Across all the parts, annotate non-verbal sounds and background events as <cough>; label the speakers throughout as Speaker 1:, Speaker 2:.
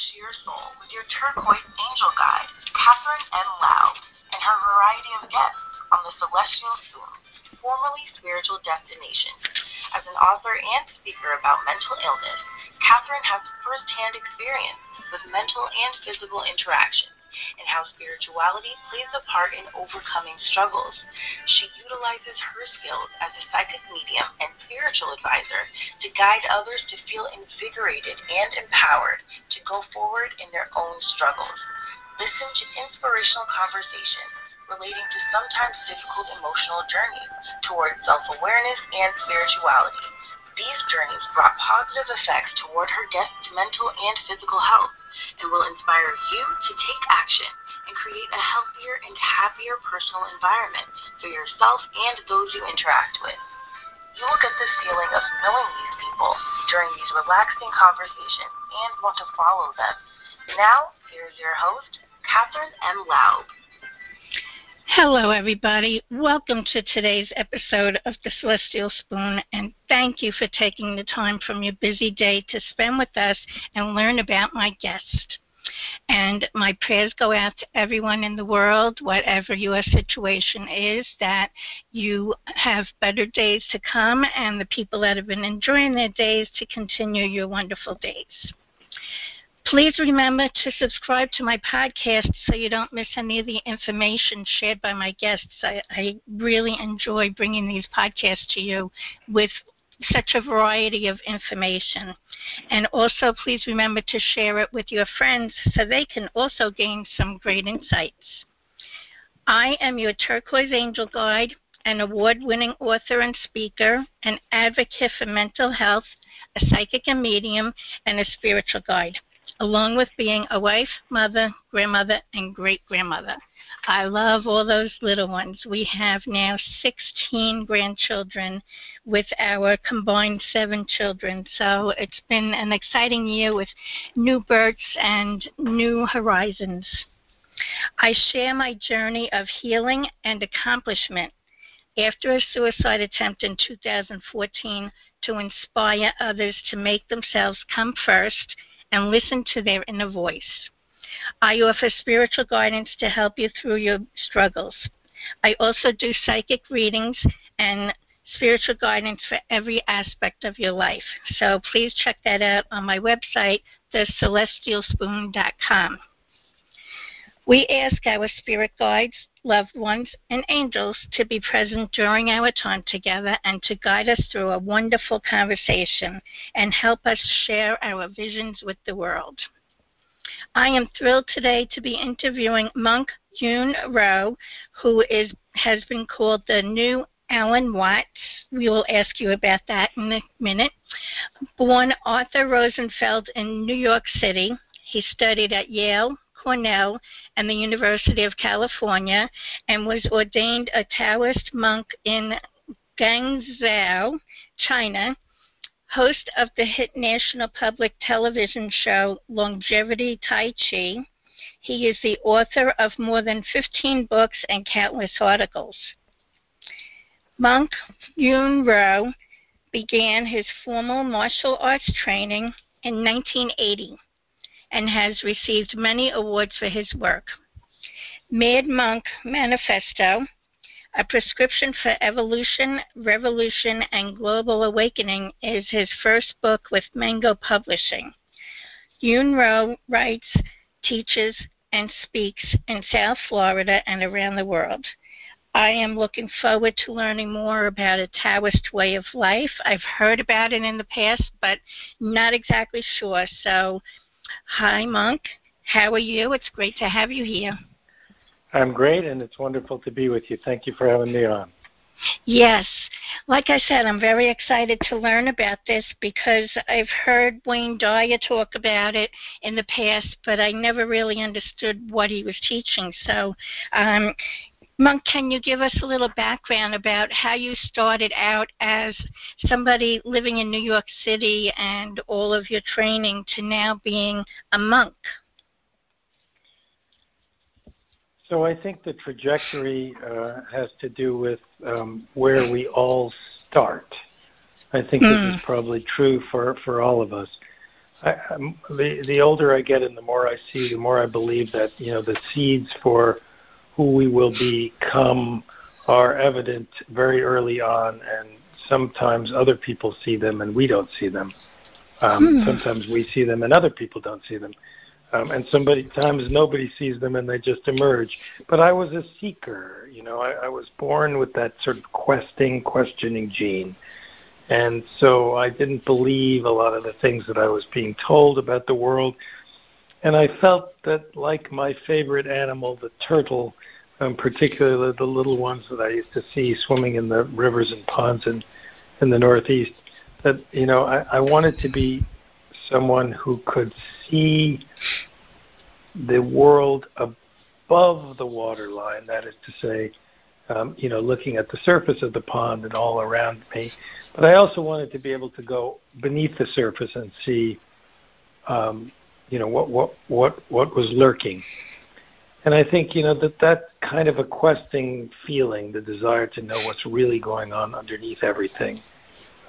Speaker 1: nourish your soul with your turquoise angel guide, Catherine M. Laub, and her variety of guests on the Celestial Spoon, formerly Spiritual Destination. As an author and speaker about mental illness, Catherine has firsthand experience with mental and physical interaction and how spirituality plays a part in overcoming struggles. She utilizes her skills as a psychic medium and spiritual advisor to guide others to feel invigorated and empowered to go forward in their own struggles. Listen to inspirational conversations relating to sometimes difficult emotional journeys towards self awareness and spirituality. These journeys brought positive effects toward her guests' mental and physical health and will inspire you to take action and create a healthier and happier personal environment for yourself and those you interact with. You will get this feeling of knowing these people during these relaxing conversations and want to follow them. Now, here's your host, Catherine M. Laub.
Speaker 2: Hello, everybody. Welcome to today's episode of The Celestial Spoon, and thank you for taking the time from your busy day to spend with us and learn about my guest. And my prayers go out to everyone in the world, whatever your situation is, that you have better days to come and the people that have been enjoying their days to continue your wonderful days. Please remember to subscribe to my podcast so you don't miss any of the information shared by my guests. I, I, really enjoy bringing these podcasts to you with such a variety of information. And also, please remember to share it with your friends so they can also gain some great insights. I am your turquoise angel guide, an award winning author and speaker, an advocate for mental health, a psychic and medium, and a spiritual guide along with being a wife, mother, grandmother, and great grandmother. I love all those little ones. We have now 16 grandchildren with our combined seven children. So it's been an exciting year with new births and new horizons. I share my journey of healing and accomplishment after a suicide attempt in 2014 to inspire others to make themselves come first and listen to their inner voice. I offer spiritual guidance to help you through your struggles. I also do psychic readings and spiritual guidance for every aspect of your life. So please check that out on my website, thecelestialspoon.com. We ask our spirit guides, loved ones, and angels to be present during our time together and to guide us through a wonderful conversation and help us share our visions with the world. I am thrilled today to be interviewing Monk Yun Rou, who is, has been called the new Alan Watts. We will ask you about that in a minute. Born Arthur Rosenfeld in New York City, he studied at Yale, Cornell and the University of California and was ordained a Taoist monk in Guangzhou, China, host of the hit national public television show Longevity Tai Chi. He is the author of more than 15 books and countless articles. Monk Yun Rou began his formal martial arts training in 1980 and has received many awards for his work. Mad Monk Manifesto, A Prescription for Evolution, Revolution, and Global Awakening, is his first book with Mango Publishing. Yun Rou writes, teaches, and speaks in South Florida and around the world. I am looking forward to learning more about a Taoist way of life. I've heard about it in the past, but not exactly sure. So Hi, Monk. How are you? It's great to have you here.
Speaker 3: I'm great, and it's wonderful to be with you. Thank you for having me on.
Speaker 2: Yes. Like I said, I'm very excited to learn about this because I've heard Wayne Dyer talk about it in the past, but I never really understood what he was teaching. So um, Monk, can you give us a little background about how you started out as somebody living in New York City and all of your training to now being a monk?
Speaker 3: So I think the trajectory uh, has to do with um, where we all start. I think mm. this is hmm. probably true for, for all of us. I, the the older I get and the more I see, the more I believe that you know the seeds for who we will become are evident very early on, and sometimes other people see them and we don't see them. Um, hmm. Sometimes we see them and other people don't see them. Um, and sometimes nobody sees them and they just emerge. But I was a seeker, you know. I, I was born with that sort of questing, questioning gene, and so I didn't believe a lot of the things that I was being told about the world. And I felt that, like my favorite animal, the turtle, um, particularly the little ones that I used to see swimming in the rivers and ponds in in the Northeast, that you know I, I wanted to be someone who could see the world above the waterline. That is to say, um, you know, looking at the surface of the pond and all around me. But I also wanted to be able to go beneath the surface and see, um, you know, what what what what was lurking. And I think you know that that kind of a questing feeling, the desire to know what's really going on underneath everything,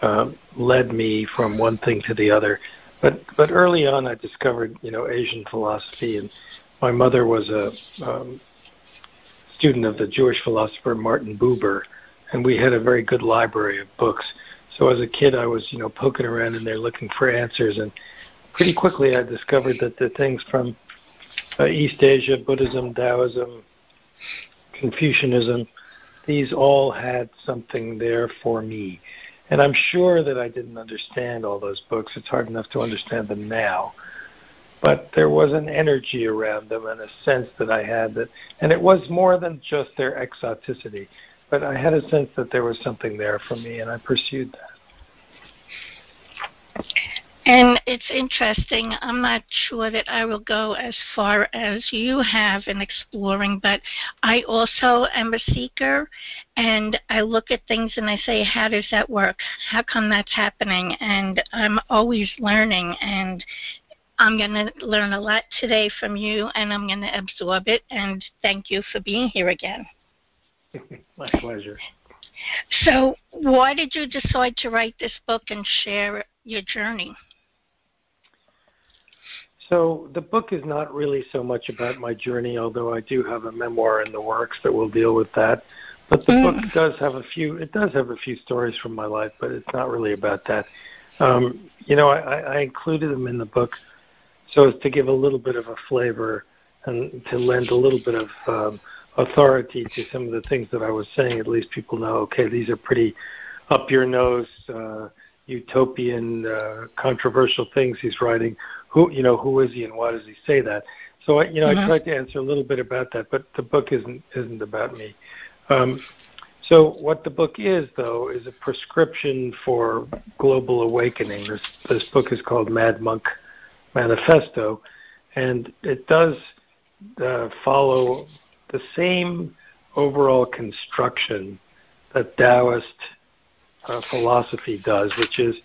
Speaker 3: um, led me from one thing to the other. But but early on, I discovered you know Asian philosophy, and my mother was a um, student of the Jewish philosopher Martin Buber, and we had a very good library of books. So as a kid, I was you know poking around in there looking for answers, and pretty quickly I discovered that the things from uh, East Asia, Buddhism, Taoism, Confucianism, these all had something there for me. And I'm sure that I didn't understand all those books. It's hard enough to understand them now. But there was an energy around them and a sense that I had that, and it was more than just their exoticity, but I had a sense that there was something there for me, and I pursued
Speaker 2: that. And it's interesting. I'm not sure that I will go as far as you have in exploring, but I also am a seeker and I look at things and I say, how does that work? How come that's happening? And I'm always learning and I'm going to learn a lot today from you and I'm going to absorb it. And thank you for being here again. <laughs>
Speaker 3: My pleasure.
Speaker 2: So, why did you decide to write this book and share your journey?
Speaker 3: So the book is not really so much about my journey, although I do have a memoir in the works that will deal with that. But the mm. book does have a few. It does have a few stories from my life, but it's not really about that. Um, you know, I, I included them in the book so as to give a little bit of a flavor and to lend a little bit of um, authority to some of the things that I was saying. At least people know, okay, these are pretty up your nose. Uh, utopian, uh, controversial things he's writing. Who, you know, who is he and why does he say that? So, I, you know, mm-hmm. I tried to answer a little bit about that, but the book isn't isn't about me. Um, so, what the book is, though, is a prescription for global awakening. This this book is called Mad Monk Manifesto, and it does uh, follow the same overall construction that Taoist uh, philosophy does, which is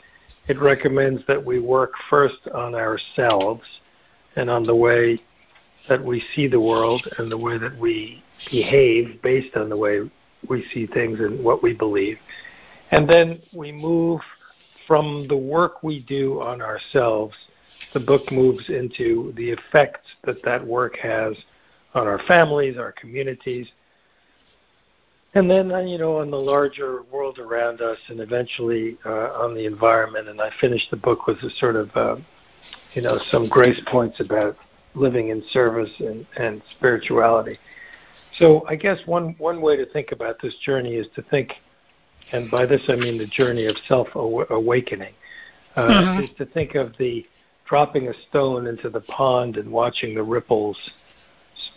Speaker 3: it recommends that we work first on ourselves and on the way that we see the world and the way that we behave based on the way we see things and what we believe. And then we move from the work we do on ourselves, the book moves into the effects that that work has on our families, our communities, and then uh, you know on the larger world around us, and eventually uh, on the environment. And I finished the book with a sort of uh, you know some grace points about living in service and, and spirituality. So I guess one one way to think about this journey is to think, and by this I mean the journey of self awakening, uh, mm-hmm. is to think of the dropping a stone into the pond and watching the ripples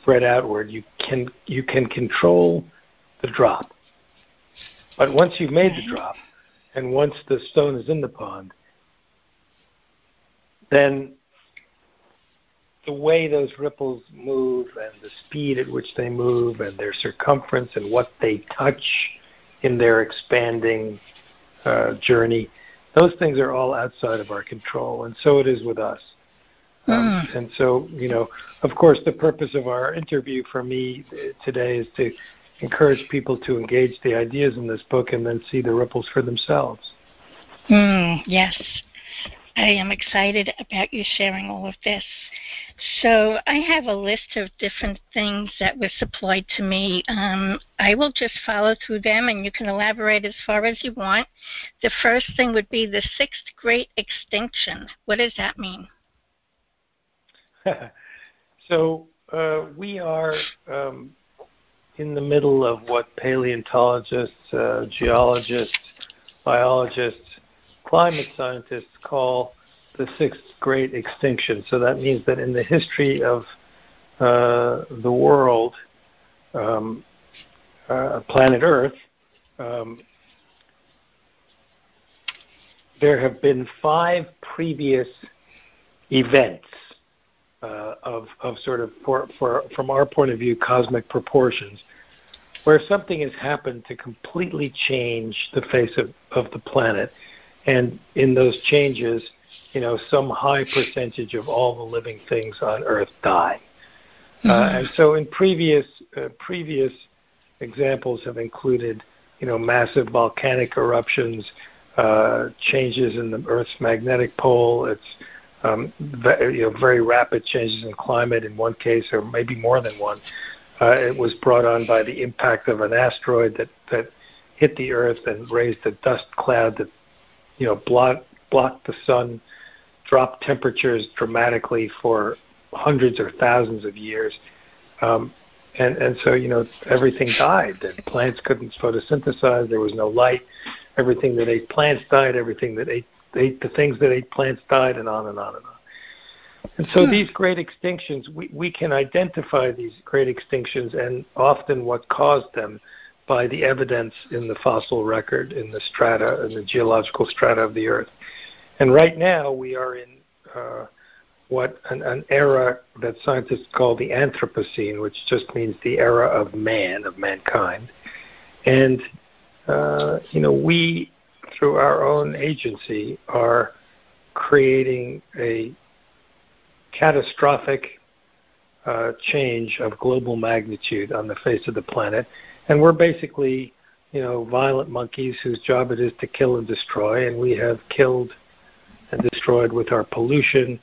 Speaker 3: spread outward. You can you can control the drop. But once you've made the drop, and once the stone is in the pond, then the way those ripples move and the speed at which they move and their circumference and what they touch in their expanding uh, journey, those things are all outside of our control, and so it is with us. Um, mm. And so, you know, of course, the purpose of our interview for me today is to encourage people to engage the ideas in this book and then see the ripples for themselves.
Speaker 2: Mm, yes. I am excited about you sharing all of this. So I have a list of different things that were supplied to me. Um, I will just follow through them, and you can elaborate as far as you want. The first thing would be the sixth great extinction. What does that mean? <laughs>
Speaker 3: so uh, we are um, in the middle of what paleontologists, uh, geologists, biologists, climate scientists call the sixth great extinction. So that means that in the history of uh, the world, um, uh, planet Earth, um, there have been five previous events uh, of, of sort of, for, for, from our point of view, cosmic proportions, where something has happened to completely change the face of, of the planet. And in those changes, you know, some high percentage of all the living things on Earth die. Uh, mm-hmm. Uh, and so, in previous uh, previous examples have included, you know, massive volcanic eruptions, uh, changes in the Earth's magnetic pole. It's um, you know, very rapid changes in climate in one case, or maybe more than one. Uh, it was brought on by the impact of an asteroid that, that hit the Earth and raised a dust cloud that you know blocked blocked the sun, dropped temperatures dramatically for hundreds or thousands of years. Um, and and so you know everything died. And plants couldn't photosynthesize. There was no light. Everything that ate plants died. Everything that ate ate the things that ate plants died, and on and on and on. And so hmm. these great extinctions, we, we can identify these great extinctions and often what caused them by the evidence in the fossil record, in the strata, in the geological strata of the Earth. And right now we are in uh, what an, an era that scientists call the Anthropocene, which just means the era of man, of mankind. And, uh, you know, we through our own agency, are creating a catastrophic uh, change of global magnitude on the face of the planet. And we're basically, you know, violent monkeys whose job it is to kill and destroy. And we have killed and destroyed with our pollution,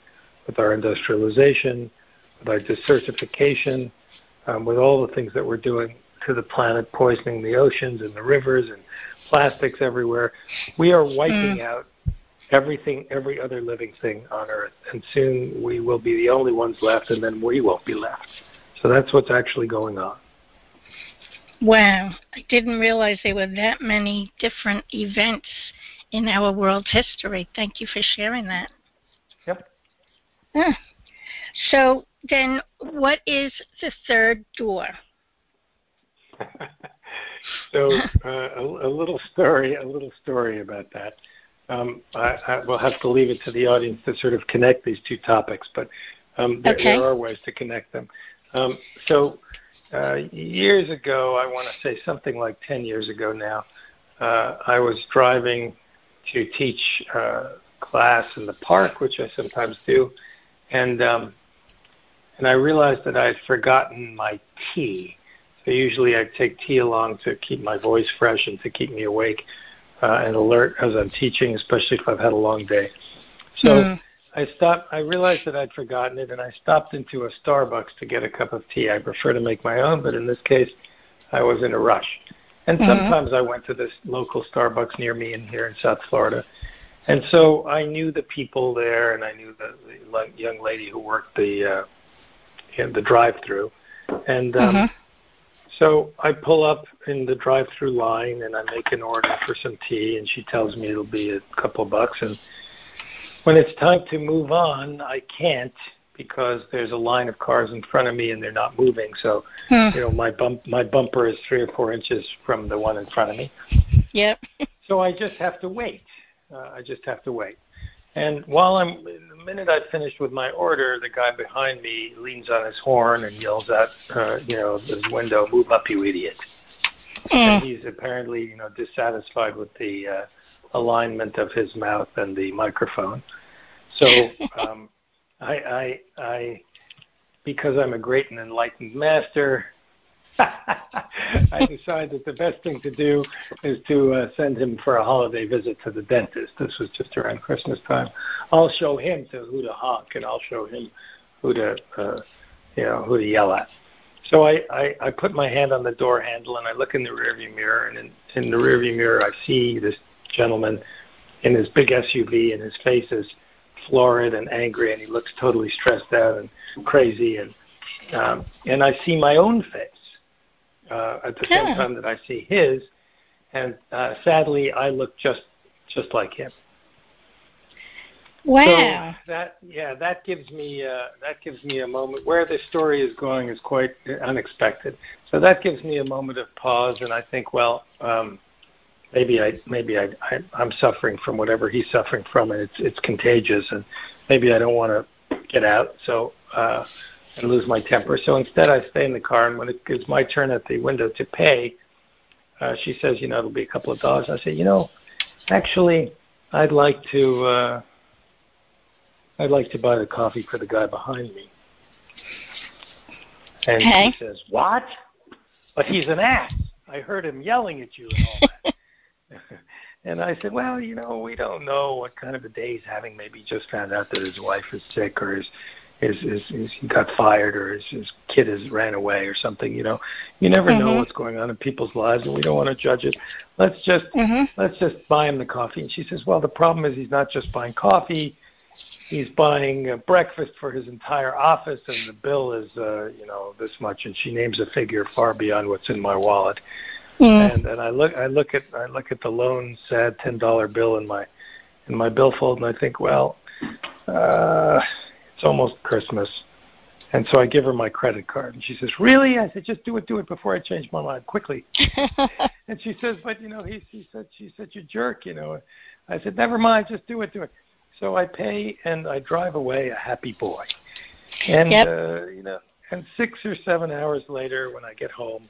Speaker 3: with our industrialization, with our desertification, um, with all the things that we're doing to the planet, poisoning the oceans and the rivers and plastics everywhere. We are wiping mm. out everything, every other living thing on Earth, and soon we will be the only ones left, and then we won't be left. So that's what's actually going on.
Speaker 2: Wow, I didn't realize there were that many different events in our world's history. Thank you for sharing that.
Speaker 3: Yep.
Speaker 2: Huh. So then, what is the third door? <laughs>
Speaker 3: so uh, a, a, little story, a little story about that. Um, I, I will have to leave it to the audience to sort of connect these two topics, but um, there, okay. there, are ways to connect them. Um, so uh, years ago, I want to say something like 10 years ago now, uh, I was driving to teach uh, class in the park, which I sometimes do, and um, and I realized that I had forgotten my tea so usually I take tea along to keep my voice fresh and to keep me awake uh, and alert as I'm teaching, especially if I've had a long day. So mm. I stopped. I realized that I'd forgotten it, and I stopped into a Starbucks to get a cup of tea. I prefer to make my own, but in this case, I was in a rush. And mm-hmm. sometimes I went to this local Starbucks near me in here in South Florida. And so I knew the people there, and I knew the, the young lady who worked the uh, in the drive-through. And um, mm-hmm so I pull up in the drive-through line and I make an order for some tea, and she tells me it'll be a couple of bucks. And when it's time to move on, I can't because there's a line of cars in front of me and they're not moving. So hmm. you know my bump my bumper is three or four inches from the one in front of me.
Speaker 2: Yep. <laughs>
Speaker 3: so I just have to wait. Uh, I just have to wait. And while I'm, the minute I finished with my order, the guy behind me leans on his horn and yells at, uh, you know, his window, "Move up, you idiot!" And he's apparently, you know, dissatisfied with the uh, alignment of his mouth and the microphone. So <laughs> um, I, I, I, because I'm a great and enlightened master, I decided that the best thing to do is to uh, send him for a holiday visit to the dentist. This was just around Christmas time. I'll show him to who to honk, and I'll show him who to, uh, you know, who to yell at. So I, I, I put my hand on the door handle and I look in the rearview mirror, and in, in the rearview mirror I see this gentleman in his big SUV, and his face is florid and angry, and he looks totally stressed out and crazy, and um, and I see my own face uh, at the same time that I see his, and uh, sadly I look just just like him.
Speaker 2: Wow.
Speaker 3: So that yeah, that gives me uh, that gives me a moment where this story is going is quite unexpected. So that gives me a moment of pause, and I think, well, um, maybe I maybe I, I I'm suffering from whatever he's suffering from, and it's it's contagious, and maybe I don't want to get out, so uh, and lose my temper. So instead, I stay in the car, and when it is my turn at the window to pay, uh, she says, you know, it'll be a couple of dollars. I say, you know, actually, I'd like to. Uh, I'd like to buy the coffee for the guy behind me. And
Speaker 2: okay.
Speaker 3: she says, What? But he's an ass. I heard him yelling at you and all that. <laughs> and I said, well, you know, we don't know what kind of a day he's having. Maybe he just found out that his wife is sick, or his his, his, his he got fired, or his, his kid has ran away, or something. You know, you never
Speaker 2: mm-hmm.
Speaker 3: know what's going on in people's lives, and we don't want to judge it. Let's just
Speaker 2: mm-hmm.
Speaker 3: let's just buy him the coffee. And she says, well, the problem is he's not just buying coffee. He's buying uh, breakfast for his entire office, and the bill is, uh, you know, this much. And she names a figure far beyond what's in my wallet.
Speaker 2: Mm.
Speaker 3: And and I look I look at I look at the lone sad ten dollar bill in my in my billfold and I think, well, uh it's almost Christmas. And so I give her my credit card and she says, Really? I said, Just do it, do it before I change my mind quickly. <laughs> and she says, But you know, he she said she's such a jerk, you know. I said, Never mind, just do it, do it. So I pay and I drive away a happy boy. And
Speaker 2: yep.
Speaker 3: uh, you know, and six or seven hours later when I get home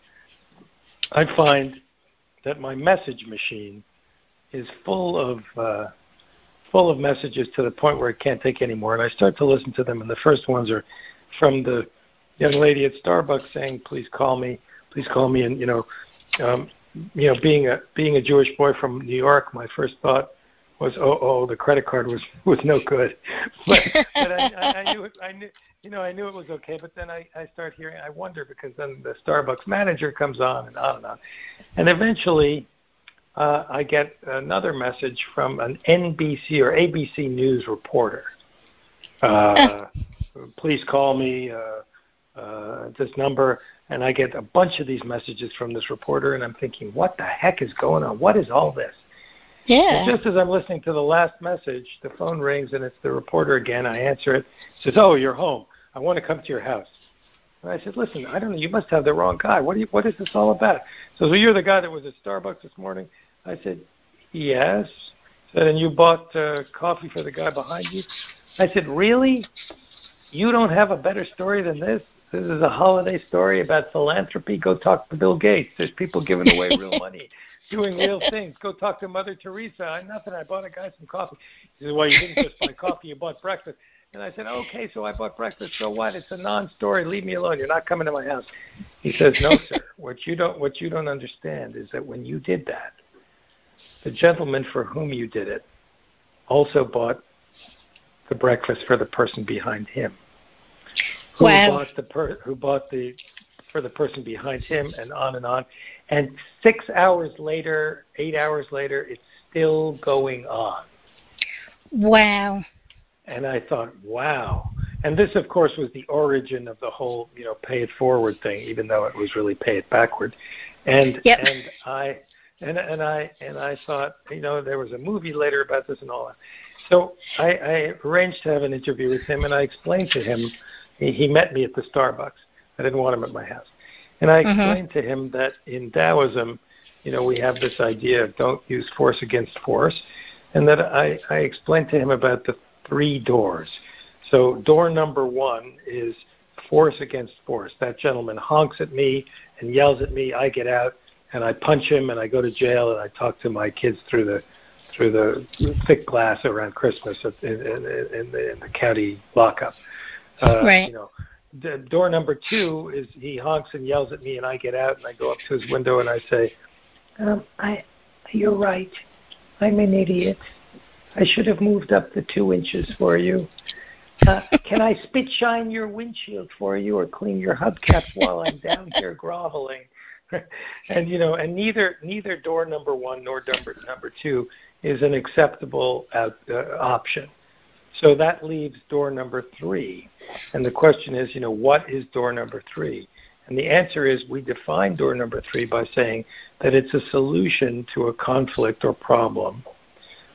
Speaker 3: I find that my message machine is full of uh, full of messages to the point where it can't take any more. And I start to listen to them, and the first ones are from the young lady at Starbucks saying, "Please call me, please call me." And you know, um, you know, being a being a Jewish boy from New York, my first thought was, "Oh, oh, the credit card was was no good." <laughs> but but I, I, I knew it, I knew you know, I knew it was okay, but then I, I start hearing, I wonder because then the Starbucks manager comes on and on and on. And eventually, uh, I get another message from an NBC or ABC News reporter. Uh, <laughs> please call me uh, uh, this number. And I get a bunch of these messages from this reporter, and I'm thinking, what the heck is going on? What is all this?
Speaker 2: Yeah.
Speaker 3: And just as I'm listening to the last message, the phone rings and it's the reporter again. I answer it. Says, "Oh, you're home. I want to come to your house. And I said, listen, I don't know. You must have the wrong guy. What, do you, what is this all about? So, so you're the guy that was at Starbucks this morning? I said, yes. Said, and you bought uh, coffee for the guy behind you? I said, really? You don't have a better story than this? This is a holiday story about philanthropy. Go talk to Bill Gates. There's people giving away real <laughs> money, doing real things. Go talk to Mother Teresa. I nothing. I bought a guy some coffee. He said, well, you didn't just buy coffee. You bought breakfast. And I said, okay, so I bought breakfast. So what? It's a non-story. Leave me alone. You're not coming to my house. He says, no, sir. What you don't what you don't understand is that when you did that, the gentleman for whom you did it also bought the breakfast for the person behind him. Who
Speaker 2: wow.
Speaker 3: bought the per, who bought the for the person behind him and on and on. And six hours later, eight hours later, it's still going on.
Speaker 2: Wow.
Speaker 3: And I thought, wow. And this, of course, was the origin of the whole, you know, pay it forward thing, even though it was really pay it backward. And
Speaker 2: yep.
Speaker 3: and I and and I and I thought, you know, there was a movie later about this and all that. So I, I arranged to have an interview with him, and I explained to him. He, he met me at the Starbucks. I didn't want him at my house, and I
Speaker 2: Mm-hmm.
Speaker 3: explained to him that in Taoism, you know, we have this idea of don't use force against force, and that I, I explained to him about the three doors. So door number one is force against force. That gentleman honks at me and yells at me. I get out and I punch him and I go to jail and I talk to my kids through the through the thick glass around Christmas in, in, in, the, in the county lockup. Uh,
Speaker 2: right.
Speaker 3: You know, the door number two is he honks and yells at me, and I get out and I go up to his window and I say, um, "I, you're right. I'm an idiot. I should have moved up the two inches for you. Uh, can I spit shine your windshield for you or clean your hubcap while I'm down here groveling?" <laughs> and you know, and neither neither door number one nor number number two is an acceptable out, uh, option. So that leaves door number three. And the question is, you know, what is door number three? And the answer is we define door number three by saying that it's a solution to a conflict or problem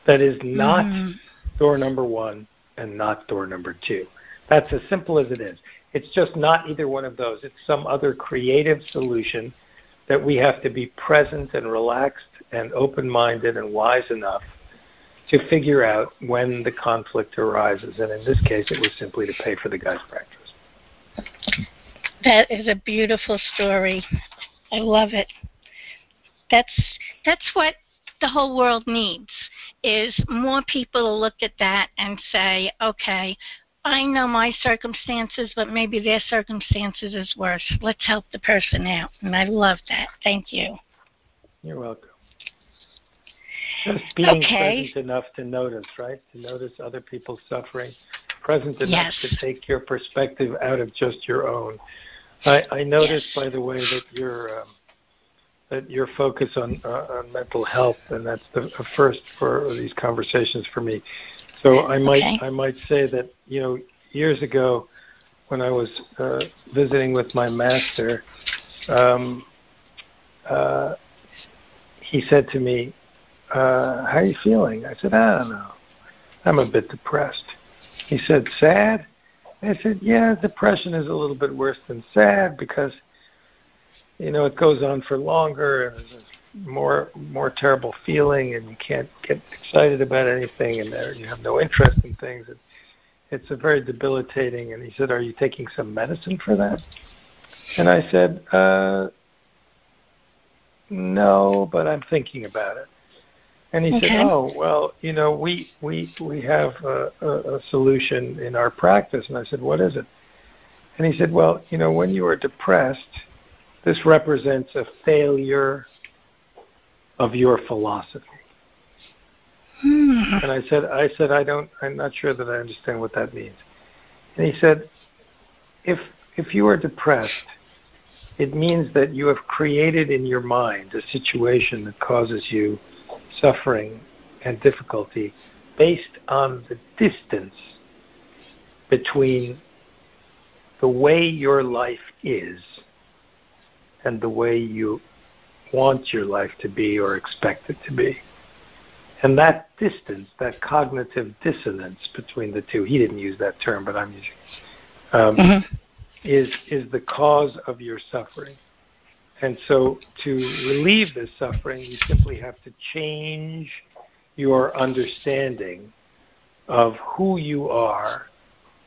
Speaker 3: that is not mm. door number one and not door number two. That's as simple as it is. It's just not either one of those. It's some other creative solution that we have to be present and relaxed and open minded and wise enough to figure out when the conflict arises. And in this case, it was simply to pay for the guy's breakfast.
Speaker 2: That is a beautiful story. I love it. That's that's what the whole world needs is more people to look at that and say, okay, I know my circumstances, but maybe their circumstances is worse. Let's help the person out. And I love that. Thank you.
Speaker 3: You're welcome. Just being okay. present enough to notice, right? To notice other people's suffering. Present enough yes. to take your perspective out of just your own. I, I noticed, yes. by the way, that your um, that your focus on uh, on mental health, and that's the first for these conversations for me. So I might okay. I might say that you know years ago, when I was uh, visiting with my master, um, uh, he said to me, uh, "How are you feeling?" I said, "I don't know. I'm a bit depressed." He said, "Sad?" I said, "Yeah, depression is a little bit worse than sad because." you know it goes on for longer and more more terrible feeling and you can't get excited about anything and there you have no interest in things it, it's a very debilitating and he said are you taking some medicine for that? And i said uh no but i'm thinking about it. And he okay. said oh well you know we we we have a, a, a solution in our practice. And i said what is it? And he said well you know when you are depressed this represents a failure of your philosophy.
Speaker 2: Hmm.
Speaker 3: And I said, I said, I don't, I'm not sure that I understand what that means. And he said, if if you are depressed, it means that you have created in your mind a situation that causes you suffering and difficulty based on the distance between the way your life is and the way you want your life to be or expect it to be. And that distance, that cognitive dissonance between the two, he didn't use that term, but I'm using um, mm-hmm. is, is the cause of your suffering. And so to relieve this suffering, you simply have to change your understanding of who you are,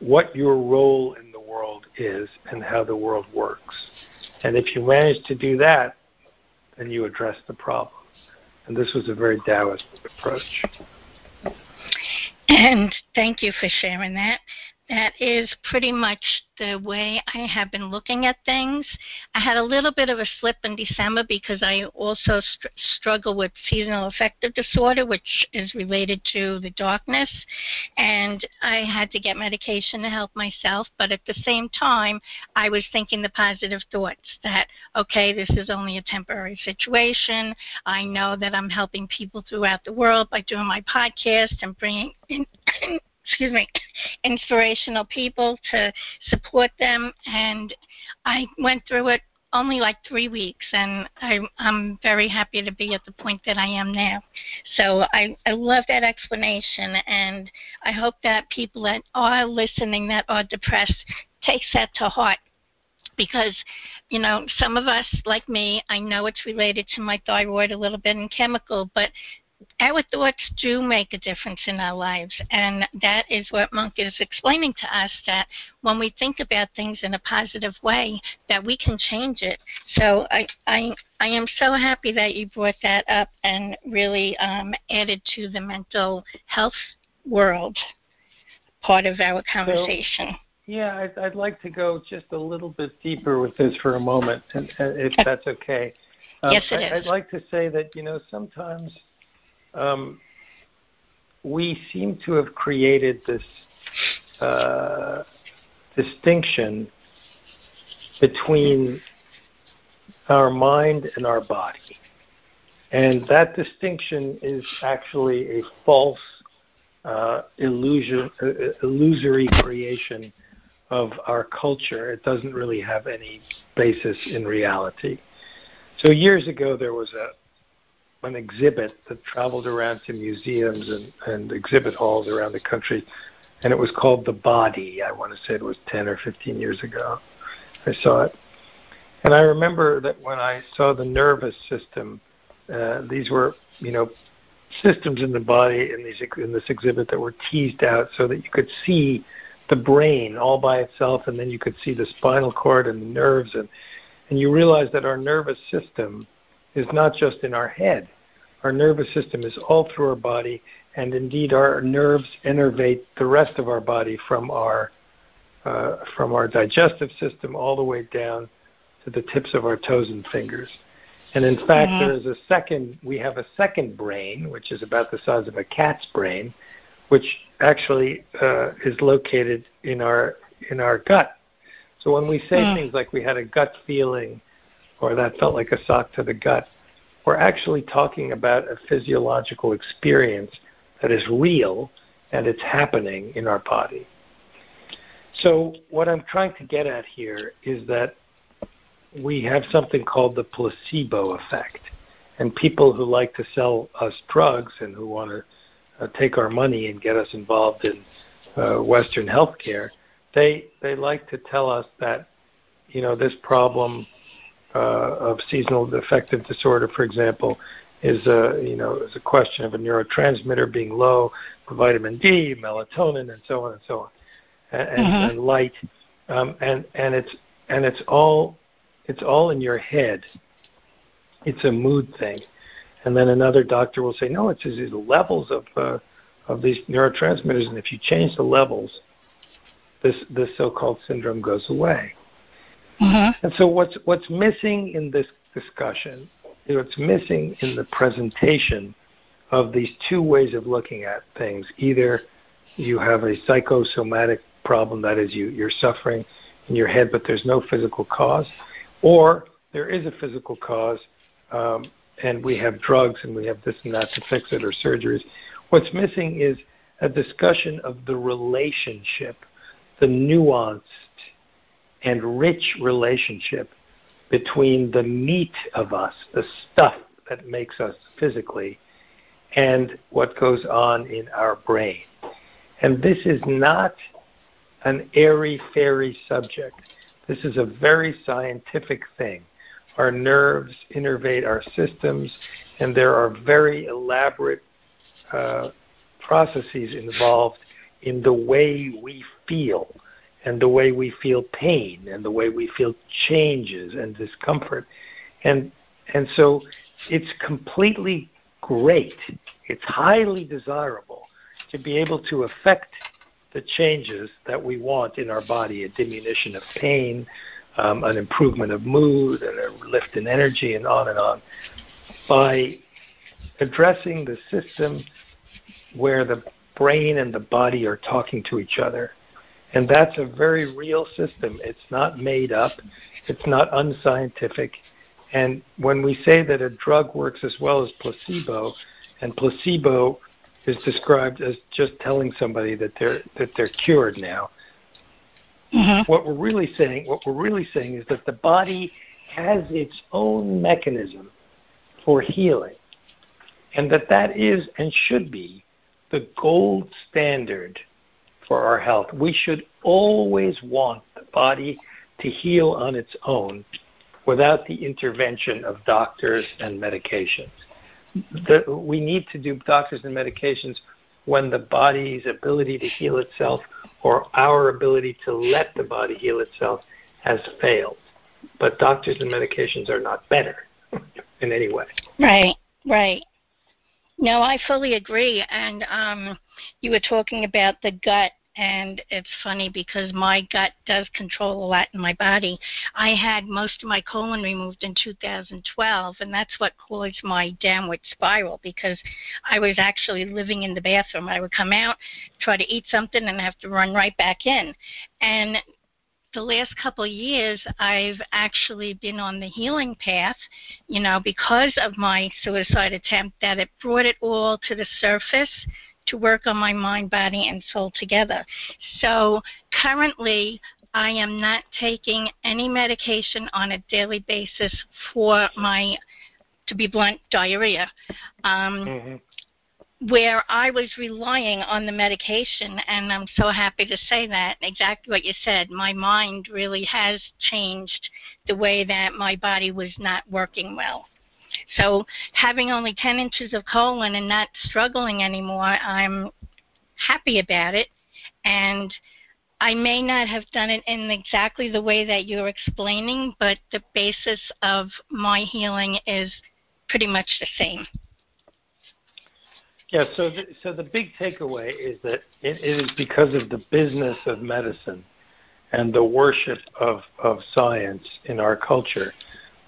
Speaker 3: what your role in the world is, and how the world works. And if you manage to do that, then you address the problem. And this was a very Taoist approach.
Speaker 2: And thank you for sharing that that is pretty much the way I have been looking at things. I had a little bit of a slip in December because I also str- struggle with seasonal affective disorder, which is related to the darkness, and I had to get medication to help myself. But at the same time, I was thinking the positive thoughts that, okay, this is only a temporary situation. I know that I'm helping people throughout the world by doing my podcast and bringing in <clears throat> excuse me, inspirational people to support them. And I went through it only like three weeks, and I, I'm very happy to be at the point that I am now. So I, I love that explanation, and I hope that people that are listening that are depressed takes that to heart because you know some of us like me i know it's related to my thyroid a little bit and chemical but our thoughts do make a difference in our lives, and that is what Monk is explaining to us. That when we think about things in a positive way, that we can change it. So I I I am so happy that you brought that up and really um, added to the mental health world part of our conversation.
Speaker 3: Yeah, I'd, I'd like to go just a little bit deeper with this for a moment, if <laughs> that's okay.
Speaker 2: Um, yes, it
Speaker 3: I, would like to say that you know sometimes um, we seem to have created this uh, distinction between our mind and our body. And that distinction is actually a false uh, illusion, uh, illusory creation of our culture. It doesn't really have any basis in reality. So years ago, there was a an exhibit that traveled around to museums and, and exhibit halls around the country, and it was called The Body. I want to say it was 10 or 15 years ago. I saw it. And I remember that when I saw the nervous system, uh, these were, you know, systems in the body in, these, in this exhibit that were teased out so that you could see the brain all by itself, and then you could see the spinal cord and the nerves, and and you realize that our nervous system is not just in our head. Our nervous system is all through our body, and indeed our nerves innervate the rest of our body from our uh, from our digestive system all the way down to the tips of our toes and fingers. And in fact, mm-hmm. there is a second. We have a second brain, which is about the size of a cat's brain, which actually uh, is located in our in our gut. So when we say mm. things like we had a gut feeling, or that felt like a sock to the gut, we're actually talking about a physiological experience that is real and it's happening in our body. So what I'm trying to get at here is that we have something called the placebo effect. And people who like to sell us drugs and who want to uh, take our money and get us involved in uh, Western healthcare, they they like to tell us that you know this problem of seasonal affective disorder, for example, is a you know is a question of a neurotransmitter being low, vitamin D, melatonin, and so on and so on, and, mm-hmm. and light, um, and and it's and it's all it's all in your head. It's a mood thing, and then another doctor will say, no, it's these levels of uh, of these neurotransmitters, and if you change the levels, this this so-called syndrome goes away. Mm-hmm. And so what's what's missing in this discussion, what's missing in the presentation of these two ways of looking at things, either you have a psychosomatic problem, that is you, you're suffering in your head, but there's no physical cause, or there is a physical cause, um, and we have drugs and we have this and that to fix it or surgeries. What's missing is a discussion of the relationship, the nuanced and rich relationship between the meat of us, the stuff that makes us physically, and what goes on in our brain. And this is not an airy fairy subject. This is a very scientific thing. Our nerves innervate our systems, and there are very elaborate uh, processes involved in the way we feel and the way we feel pain and the way we feel changes and discomfort. And and so it's completely great. It's highly desirable to be able to affect the changes that we want in our body, a diminution of pain, um, an improvement of mood, and a lift in energy, and on and on, by addressing the system where the brain and the body are talking to each other and that's a very real system. It's not made up, it's not unscientific. And when we say that a drug works as well as placebo, and placebo is described as just telling somebody that they're that they're cured now. Mm-hmm. What we're really saying, what we're really saying is that the body has its own mechanism for healing, and that that is and should be the gold standard for our health. We should always want the body to heal on its own without the intervention of doctors and medications. The, we need to do doctors and medications when the body's ability to heal itself or our ability to let the body heal itself has failed. But doctors and medications are not better in any way.
Speaker 2: Right, right. No, I fully agree. And um, you were talking about the gut and it's funny because my gut does control a lot in my body. I had most of my colon removed in 2012, and that's what caused my downward spiral because I was actually living in the bathroom. I would come out, try to eat something, and have to run right back in. And the last couple of years, I've actually been on the healing path, you know, because of my suicide attempt, that it brought it all to the surface to work on my mind, body, and soul together. So currently, I am not taking any medication on a daily basis for my, to be blunt, diarrhea. Um, mm-hmm where I was relying on the medication, and I'm so happy to say that exactly what you said. My mind really has changed the way that my body was not working well. So having only 10 inches of colon and not struggling anymore, I'm happy about it. And I may not have done it in exactly the way that you're explaining, but the basis of my healing is pretty much the same.
Speaker 3: Yeah, so the, so the big takeaway is that it, it is because of the business of medicine and the worship of, of science in our culture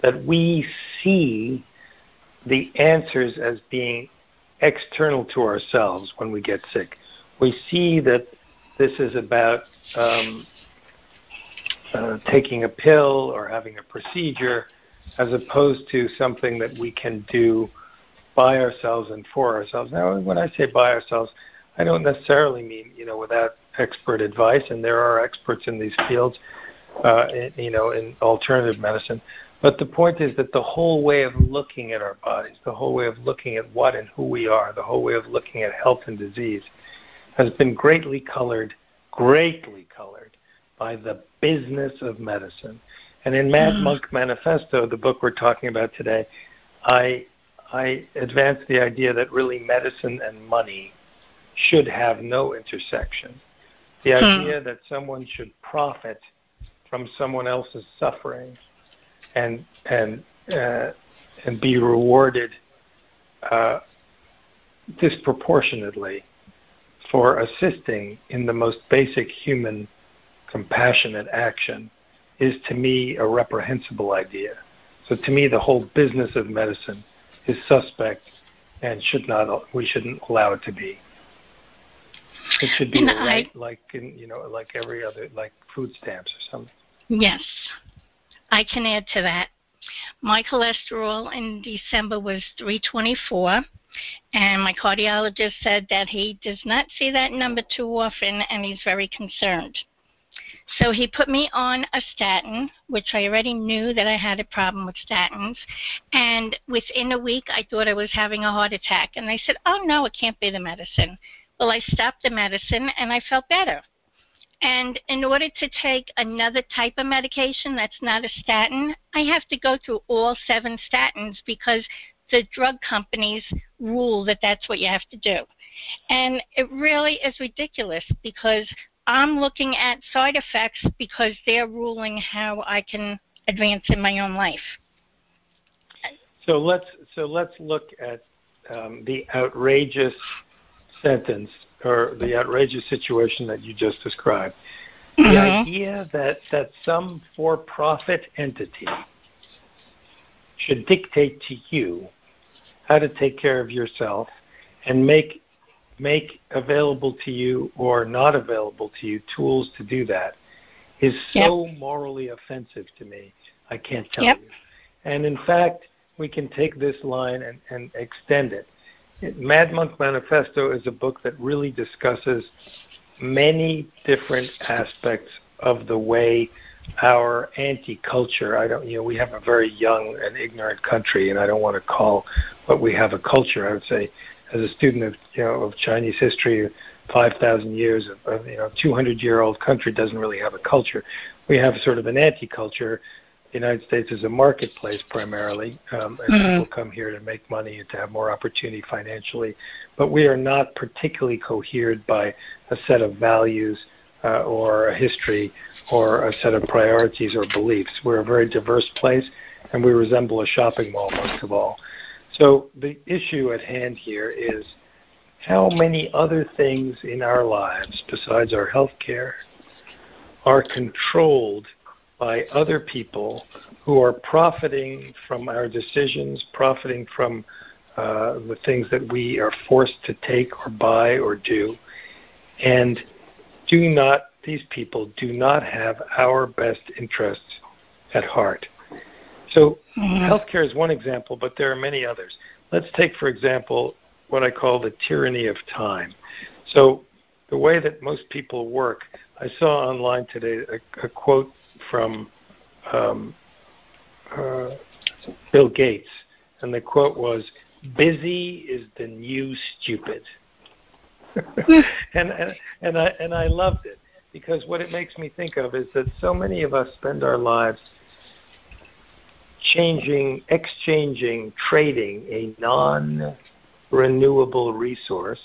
Speaker 3: that we see the answers as being external to ourselves when we get sick. We see that this is about um, uh, taking a pill or having a procedure as opposed to something that we can do by ourselves and for ourselves. Now, when I say by ourselves, I don't necessarily mean you know without expert advice, and there are experts in these fields, uh, in, you know, in alternative medicine. But the point is that the whole way of looking at our bodies, the whole way of looking at what and who we are, the whole way of looking at health and disease has been greatly colored, greatly colored by the business of medicine. And in Mad mm-hmm. Monk Manifesto, the book we're talking about today, I, I advance the idea that really medicine and money should have no intersection. The hmm. idea that someone should profit from someone else's suffering and and uh, and be rewarded uh, disproportionately for assisting in the most basic human compassionate action is to me a reprehensible idea. So to me, the whole business of medicine is suspect and should not we shouldn't allow it to be. It should be right, like in, you know, like every other, like food stamps or something.
Speaker 2: Yes, I can add to that. My cholesterol in December was 324, and my cardiologist said that he does not see that number too often and he's very concerned. So he put me on a statin, which I already knew that I had a problem with statins. And within a week, I thought I was having a heart attack. And they said, oh, no, it can't be the medicine. Well, I stopped the medicine and I felt better. And in order to take another type of medication that's not a statin, I have to go through all seven statins because the drug companies rule that that's what you have to do. And it really is ridiculous because I'm looking at side effects because they're ruling how I can advance in my own life.
Speaker 3: So let's so let's look at um, the outrageous sentence or the outrageous situation that you just described. Mm-hmm. The idea that, that some for profit entity should dictate to you how to take care of yourself and make make available to you or not available to you tools to do that is so yep. morally offensive to me. I can't tell yep. you. And in fact, we can take this line and, and extend it. Mad Monk Manifesto is a book that really discusses many different aspects of the way our anti-culture. I don't, you know, we have a very young and ignorant country, and I don't want to call what we have a culture. I would say, as a student of, you know, of Chinese history, 5,000 years of, of you know, 200-year-old country doesn't really have a culture. We have sort of an anti-culture the United States is a marketplace primarily, um, and mm-hmm. people come here to make money and to have more opportunity financially. But we are not particularly cohered by a set of values uh, or a history or a set of priorities or beliefs. We're a very diverse place, and we resemble a shopping mall most of all. So the issue at hand here is how many other things in our lives besides our health care are controlled by other people who are profiting from our decisions, profiting from uh, the things that we are forced to take or buy or do, and do not these people do not have our best interests at heart. So mm-hmm. healthcare is one example, but there are many others. Let's take, for example, what I call the tyranny of time. So the way that most people work, I saw online today a, a quote from um, uh, Bill Gates, and the quote was, "Busy is the new stupid." <laughs> and, and and I and I loved it because what it makes me think of is that so many of us spend our lives changing, exchanging, trading a non-renewable resource,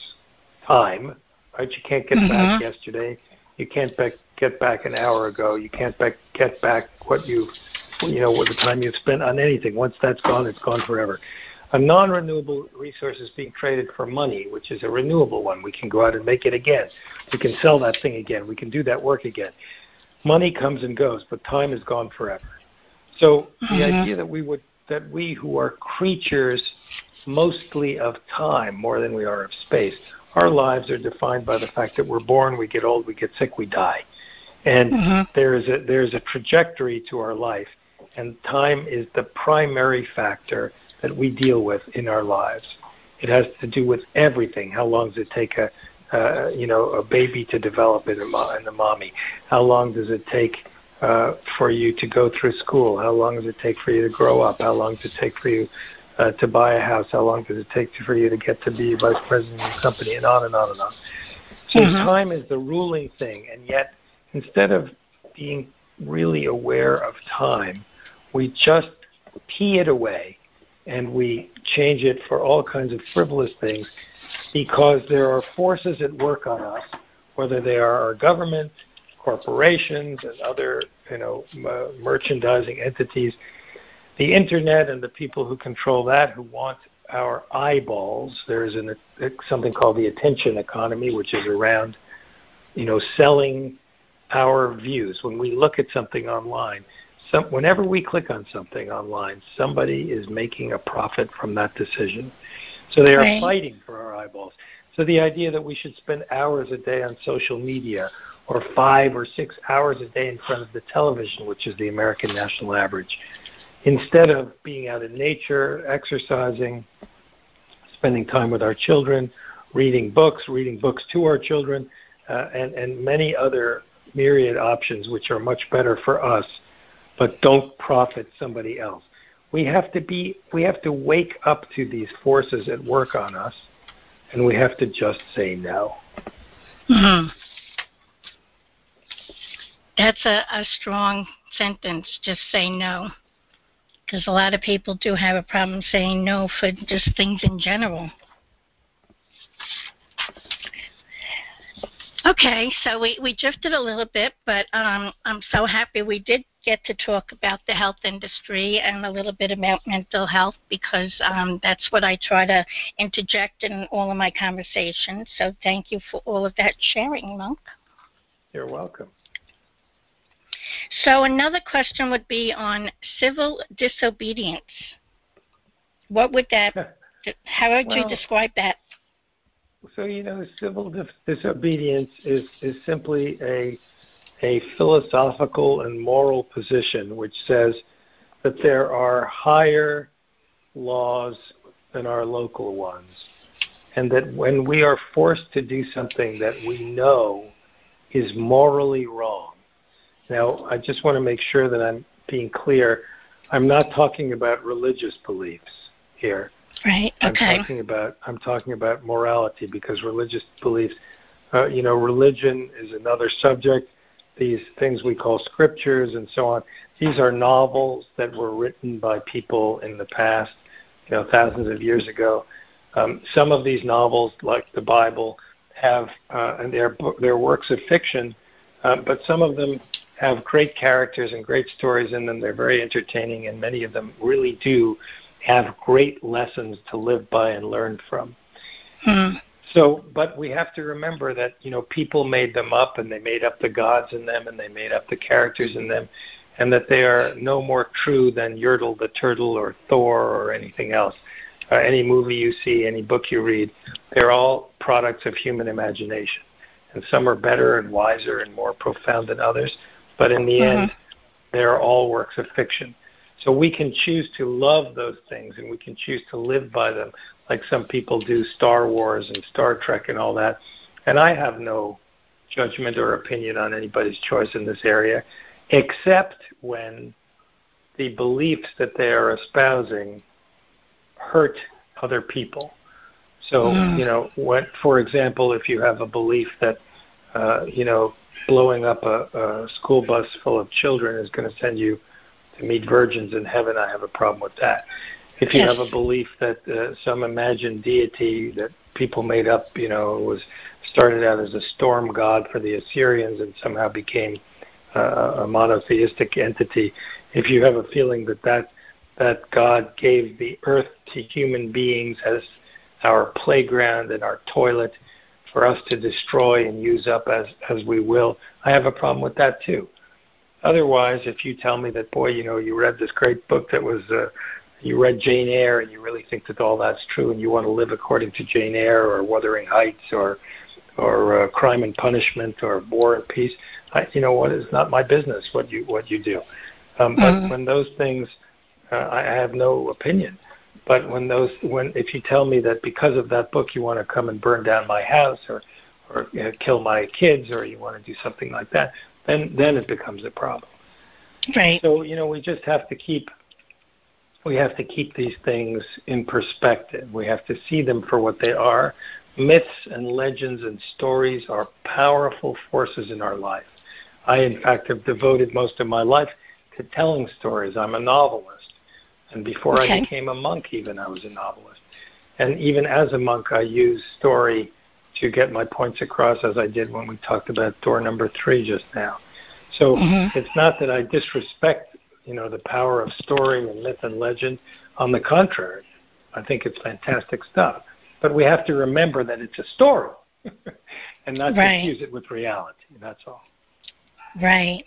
Speaker 3: time. Right? You can't get mm-hmm. back yesterday. You can't back, get back an hour ago. You can't back, get back what you've, you know, what the time you've spent on anything. Once that's gone, it's gone forever. A non-renewable resource is being traded for money, which is a renewable one. We can go out and make it again. We can sell that thing again. We can do that work again. Money comes and goes, but time is gone forever. So mm-hmm. the idea that we would that we who are creatures mostly of time more than we are of space, our lives are defined by the fact that we're born, we get old, we get sick, we die. And mm-hmm. there is a there's a trajectory to our life and time is the primary factor that we deal with in our lives. It has to do with everything. How long does it take a, uh, you know, a baby to develop in, a mo- in the mommy? How long does it take uh, for you to go through school? How long does it take for you to grow up? How long does it take for you uh, to buy a house? How long does it take for you to get to be vice president of the company? And on and on and on. So mm-hmm. time is the ruling thing, and yet instead of being really aware of time, we just pee it away and we change it for all kinds of frivolous things because there are forces at work on us, whether they are our government, corporations, and other you know uh, merchandising entities, the internet, and the people who control that who want our eyeballs. There's an, uh, something called the attention economy, which is around you know selling our views. When we look at something online, some, whenever we click on something online, somebody is making a profit from that decision. So they are right. fighting for our eyeballs. So the idea that we should spend hours a day on social media or five or six hours a day in front of the television, which is the American national average, instead of being out in nature, exercising, spending time with our children, reading books, reading books to our children, uh, and, and many other myriad options which are much better for us but don't profit somebody else. We have to be we have to wake up to these forces at work on us and we have to just say no.
Speaker 2: Mm-hmm. That's a, a strong sentence. Just say no. Because a lot of people do have a problem saying no for just things in general. Okay, so we, we drifted a little bit, but um, I'm so happy we did get to talk about the health industry and a little bit about mental health because um, that's what I try to interject in all of my conversations. So thank you for all of that sharing, Monk.
Speaker 3: You're welcome.
Speaker 2: So another question would be on civil disobedience. What would that? how would well, you describe that?
Speaker 3: So you know, civil dis- disobedience is is simply a a philosophical and moral position which says that there are higher laws than our local ones, and that when we are forced to do something that we know is morally wrong. Now, I just want to make sure that I'm being clear. I'm not talking about religious beliefs here.
Speaker 2: Right. Okay.
Speaker 3: I'm talking about I'm talking about morality because religious beliefs, uh, you know, religion is another subject these things we call scriptures and so on. These are novels that were written by people in the past, you know, thousands of years ago. Um, some of these novels, like the Bible, have uh, and they're they're works of fiction, uh, but some of them have great characters and great stories in them. They're very entertaining, and many of them really do have great lessons to live by and learn from.
Speaker 2: Hmm.
Speaker 3: So, but we have to remember that you know people made them up, and they made up the gods in them, and they made up the characters in them, and that they are no more true than Yertle the turtle or Thor or anything else. Uh, any movie you see, any book you read, they're all products of human imagination, and some are better and wiser and more profound than others. But in the mm-hmm. end, they're all works of fiction. So we can choose to love those things and we can choose to live by them, like some people do Star Wars and Star Trek and all that. And I have no judgment or opinion on anybody's choice in this area, except when the beliefs that they are espousing hurt other people. So, mm. you know, what, for example, if you have a belief that, uh, you know, blowing up a, a school bus full of children is going to send you to meet virgins in heaven, I have a problem with that. If you yes. have a belief that uh, some imagined deity that people made up, you know, was started out as a storm god for the Assyrians and somehow became uh, a monotheistic entity, if you have a feeling that that that God gave the earth to human beings as our playground and our toilet for us to destroy and use up as as we will, I have a problem with that too. Otherwise, if you tell me that, boy, you know, you read this great book that was, uh, you read Jane Eyre and you really think that all that's true and you want to live according to Jane Eyre or Wuthering Heights or, or uh, Crime and Punishment or War and Peace, I, you know what? It's not my business what you what you do. Um, but mm-hmm. when those things, uh, I have no opinion. But when those, when if you tell me that because of that book you want to come and burn down my house or or uh, kill my kids or you want to do something like that, then then it becomes a problem.
Speaker 2: Right.
Speaker 3: So you know we just have to keep we have to keep these things in perspective. We have to see them for what they are. Myths and legends and stories are powerful forces in our life. I, in fact, have devoted most of my life to telling stories. I'm a novelist. And before okay. I became a monk, even, I was a novelist. And even as a monk, I use story to get my points across as I did when we talked about door number three just now. So mm-hmm. it's not that I disrespect, you know, the power of story and myth and legend. On the contrary, I think it's fantastic stuff. But we have to remember that it's a story <laughs> and not right. confuse it with reality. That's all.
Speaker 2: Right.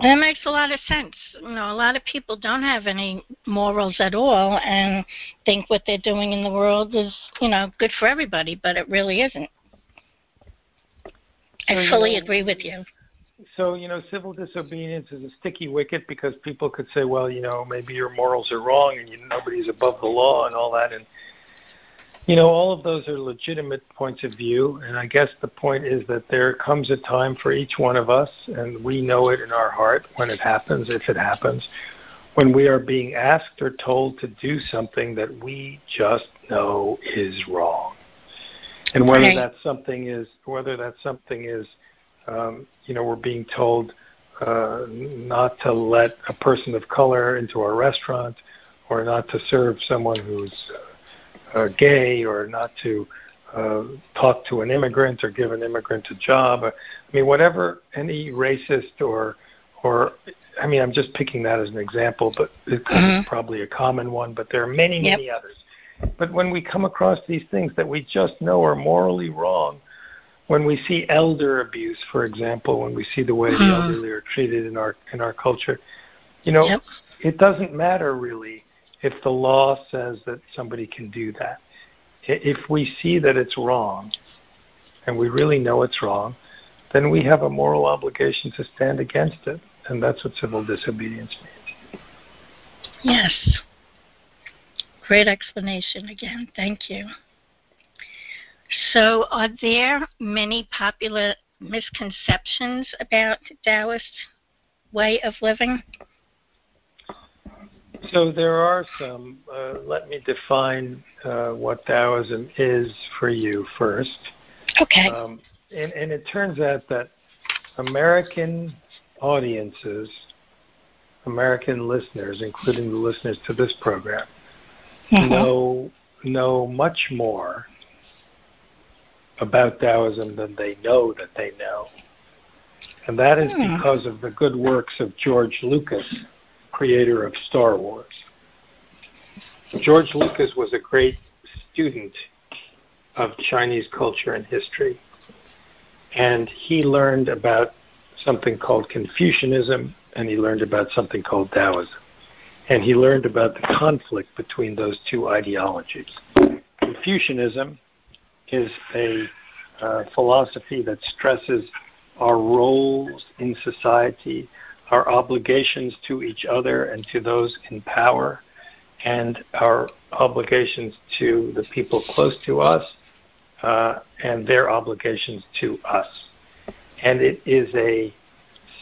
Speaker 2: That makes a lot of sense. You know, a lot of people don't have any morals at all and think what they're doing in the world is, you know, good for everybody, but it really isn't. I fully know, agree with you.
Speaker 3: So, you know, civil disobedience is a sticky wicket because people could say, well, you know, maybe your morals are wrong and you, nobody's above the law and all that. And you know, all of those are legitimate points of view, and I guess the point is that there comes a time for each one of us, and we know it in our heart when it happens, if it happens, when we are being asked or told to do something that we just know is wrong. And whether okay. that something is whether that something is um, you know, we're being told uh, not to let a person of color into our restaurant or not to serve someone who's uh, uh, gay or not to uh, talk to an immigrant or give an immigrant a job. I mean, whatever any racist or or I mean, I'm just picking that as an example, but it's mm-hmm. probably a common one. But there are many, many yep. others. But when we come across these things that we just know are morally wrong, when we see elder abuse, for example, when we see the way mm-hmm. the elderly are treated in our in our culture, you know, yep. it doesn't matter really if the law says that somebody can do that. If we see that it's wrong, and we really know it's wrong, then we have a moral obligation to stand against it. And that's what civil disobedience means.
Speaker 2: Yes. Great explanation again. Thank you. So, are there many popular misconceptions about Taoist way of living?
Speaker 3: So there are some. Uh, let me define uh, what Taoism is for you first.
Speaker 2: Okay.
Speaker 3: Um, and, and it turns out that American audiences, American listeners, including the listeners to this program, mm-hmm. know know much more about Taoism than they know that they know. And that is mm. because of the good works of George Lucas creator of Star Wars. George Lucas was a great student of Chinese culture and history. And he learned about something called Confucianism and he learned about something called Taoism. And he learned about the conflict between those two ideologies. Confucianism is a uh, philosophy that stresses our roles in society, our obligations to each other and to those in power, and our obligations to the people close to us uh, and their obligations to us. And it is a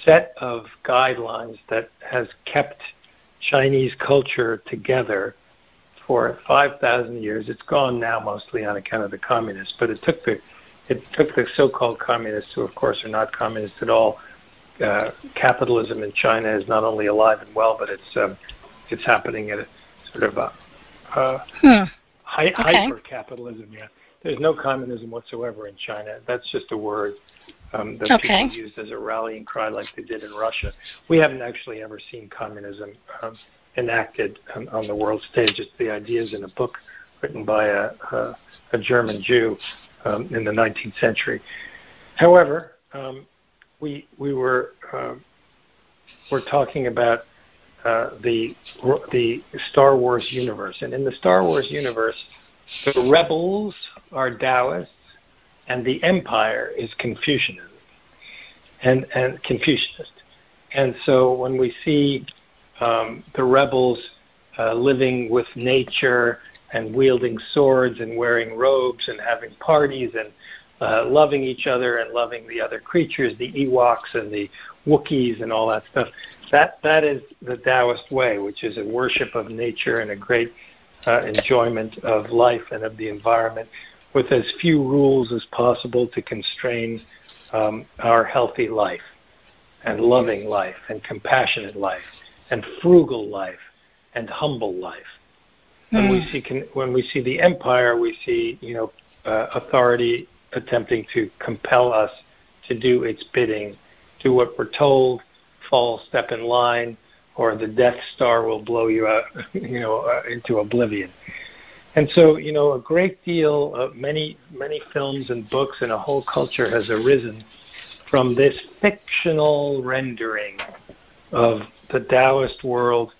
Speaker 3: set of guidelines that has kept Chinese culture together for 5,000 years. It's gone now mostly on account of the communists, but it took the it took the so-called communists, who of course are not communists at all. Uh, capitalism in China is not only alive and well, but it's um, it's happening at a sort of a uh, hmm. hi- okay. hyper capitalism. Yeah, there's no communism whatsoever in China. That's just a word um, that okay. people used as a rallying cry, like they did in Russia. We haven't actually ever seen communism um, enacted on, on the world stage. It's the ideas in a book written by a, a, a German Jew um, in the 19th century. However, um, we we were uh, we're talking about uh, the the Star Wars universe, and in the Star Wars universe, the rebels are Taoists, and the empire is Confucianism, and and Confucianist. And so when we see um, the rebels uh, living with nature and wielding swords and wearing robes and having parties and uh, loving each other and loving the other creatures, the Ewoks and the Wookiees and all that stuff. That that is the Taoist way, which is a worship of nature and a great uh, enjoyment of life and of the environment, with as few rules as possible to constrain um, our healthy life and loving life and compassionate life and frugal life and humble life. When we hmm. see when we see the empire, we see you know uh, authority attempting to compel us to do its bidding, do what we're told, fall, step in line, or the Death Star will blow you out, <laughs> you know, uh, into oblivion. And so, you know, a great deal of many, many films and books and a whole culture has arisen from this fictional rendering of the Taoist world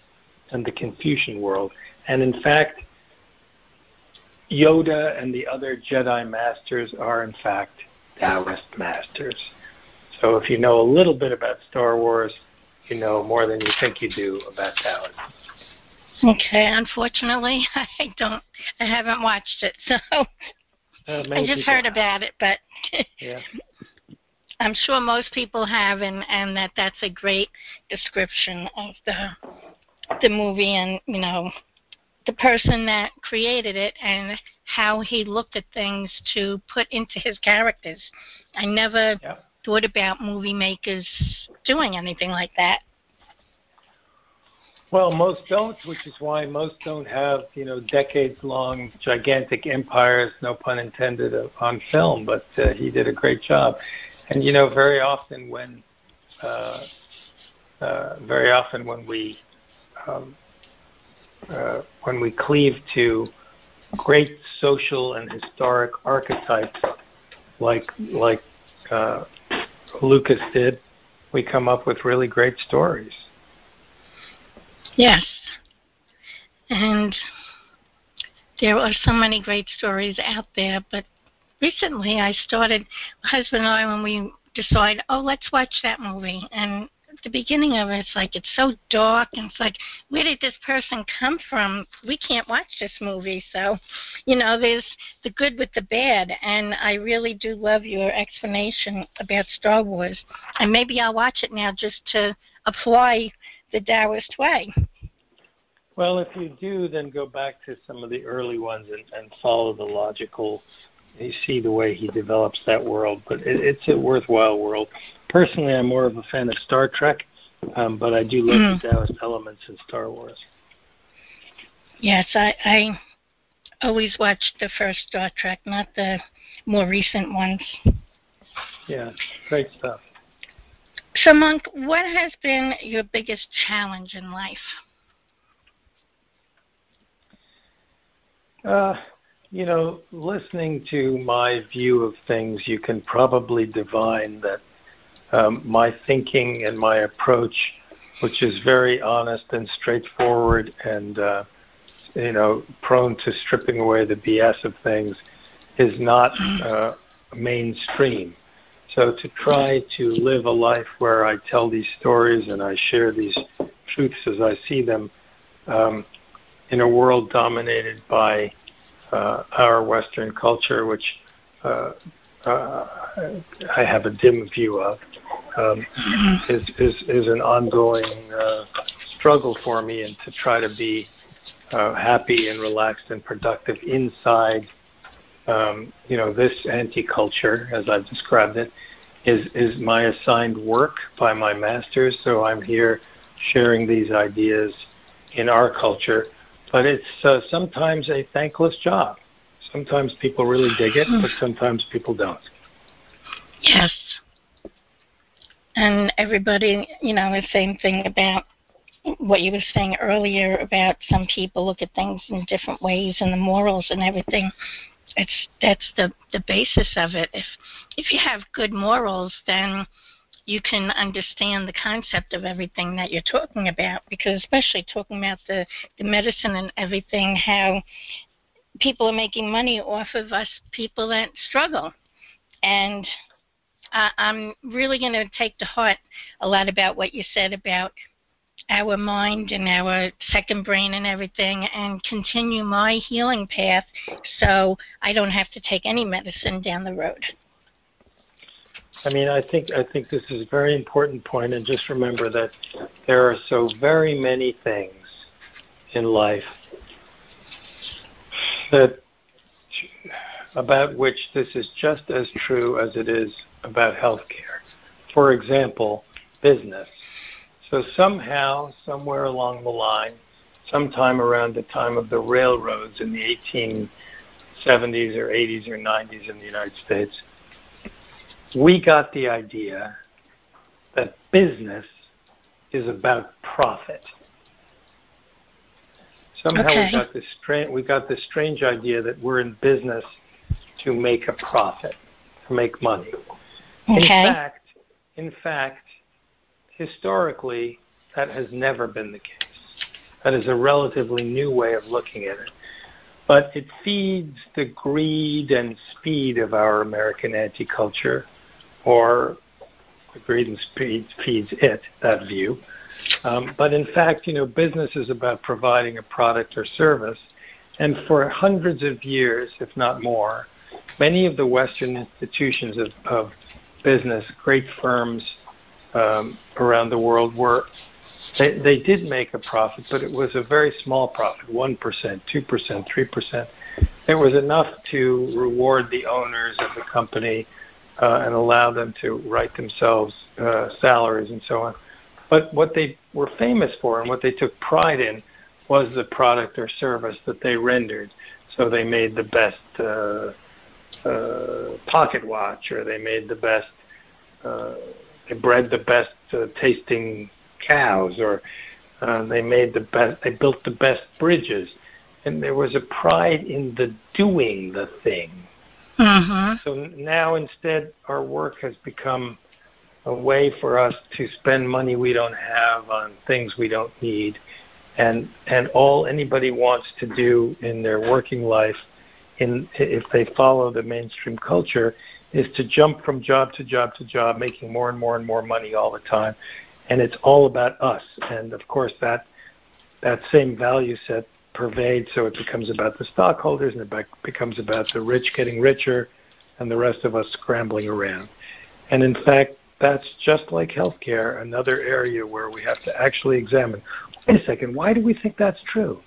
Speaker 3: and the Confucian world. And in fact, Yoda and the other Jedi masters are in fact Taoist masters. So if you know a little bit about Star Wars, you know more than you think you do about Taoism.
Speaker 2: Okay, unfortunately, <laughs> I don't. I haven't watched it, so uh, I just heard have. about it. But yeah. <laughs> I'm sure most people have, and and that that's a great description of the the movie, and you know the person that created it and how he looked at things to put into his characters. I never yep. thought about movie makers doing anything like that.
Speaker 3: Well, most don't, which is why most don't have, you know, decades-long gigantic empires, no pun intended, on film. But uh, he did a great job, and you know, very often when, uh, uh, very often when we, um, uh, when we cleave to great social and historic archetypes, like like uh, Lucas did, we come up with really great stories.
Speaker 2: Yes. And there are so many great stories out there, but recently I started, my husband and I, when we decide, oh, let's watch that movie. And the beginning of it, it's like it's so dark, and it's like, where did this person come from? We can't watch this movie. So, you know, there's the good with the bad, and I really do love your explanation about Star Wars. And maybe I'll watch it now just to apply the Taoist way.
Speaker 3: Well, if you do, then go back to some of the early ones and, and follow the logical. You see the way he develops that world, but it, it's a worthwhile world. Personally, I'm more of a fan of Star Trek, um, but I do love mm. the Taoist elements in Star Wars.
Speaker 2: Yes, I, I always watched the first Star Trek, not the more recent ones.
Speaker 3: Yeah, great stuff.
Speaker 2: So, Monk, what has been your biggest challenge in life?
Speaker 3: Uh, you know, listening to my view of things, you can probably divine that um, my thinking and my approach, which is very honest and straightforward and, uh, you know, prone to stripping away the BS of things, is not uh, mainstream. So to try to live a life where I tell these stories and I share these truths as I see them um, in a world dominated by our Western culture, which uh, uh, I have a dim view of, um, is, is, is an ongoing uh, struggle for me, and to try to be uh, happy and relaxed and productive inside, um, you know, this anti-culture, as I've described it, is is my assigned work by my masters. So I'm here sharing these ideas in our culture but it's uh, sometimes a thankless job. Sometimes people really dig it, but sometimes people don't.
Speaker 2: Yes. And everybody, you know, the same thing about what you were saying earlier about some people look at things in different ways and the morals and everything. It's that's the the basis of it. If if you have good morals, then you can understand the concept of everything that you're talking about because especially talking about the, the medicine and everything how people are making money off of us people that struggle. And uh, i'm really going to take to heart a lot about what you said about our mind and our second brain and everything and continue my healing path so i don't have to take any medicine down the road
Speaker 3: I mean, I think I think this is a very important point, and just remember that there are so very many things in life that about which this is just as true as it is about healthcare. For example, business. So somehow, somewhere along the line, sometime around the time of the railroads in the 1870s or 80s or 90s in the United States we got the idea that business is about profit. Somehow
Speaker 2: okay.
Speaker 3: we got this strange we got this strange idea that we're in business to make a profit, to make money.
Speaker 2: Okay.
Speaker 3: In fact, in fact, historically that has never been the case. That is a relatively new way of looking at it. But it feeds the greed and speed of our American anti culture or the greed and feeds it, that view. Um, but in fact, you know, business is about providing a product or service. And for hundreds of years, if not more, many of the Western institutions of, of business, great firms um, around the world, were they, they did make a profit, but it was a very small profit 1%, 2%, 3%. It was enough to reward the owners of the company uh, and allow them to write themselves uh, salaries and so on. But what they were famous for and what they took pride in was the product or service that they rendered. So they made the best uh, uh, pocket watch, or they made the best, uh, they bred the best uh, tasting cows, or uh, they made the best, they built the best bridges, and there was a pride in the doing the thing
Speaker 2: Mm-hmm.
Speaker 3: So now instead, our work has become a way for us to spend money we don't have on things we don't need, and and all anybody wants to do in their working life, in if they follow the mainstream culture, is to jump from job to job to job, making more and more and more money all the time, and it's all about us. And of course, that that same value set pervade, so it becomes about the stockholders and it becomes about the rich getting richer and the rest of us scrambling around. And in fact, that's just like healthcare, another area where we have to actually examine wait a second, why do we think that's true?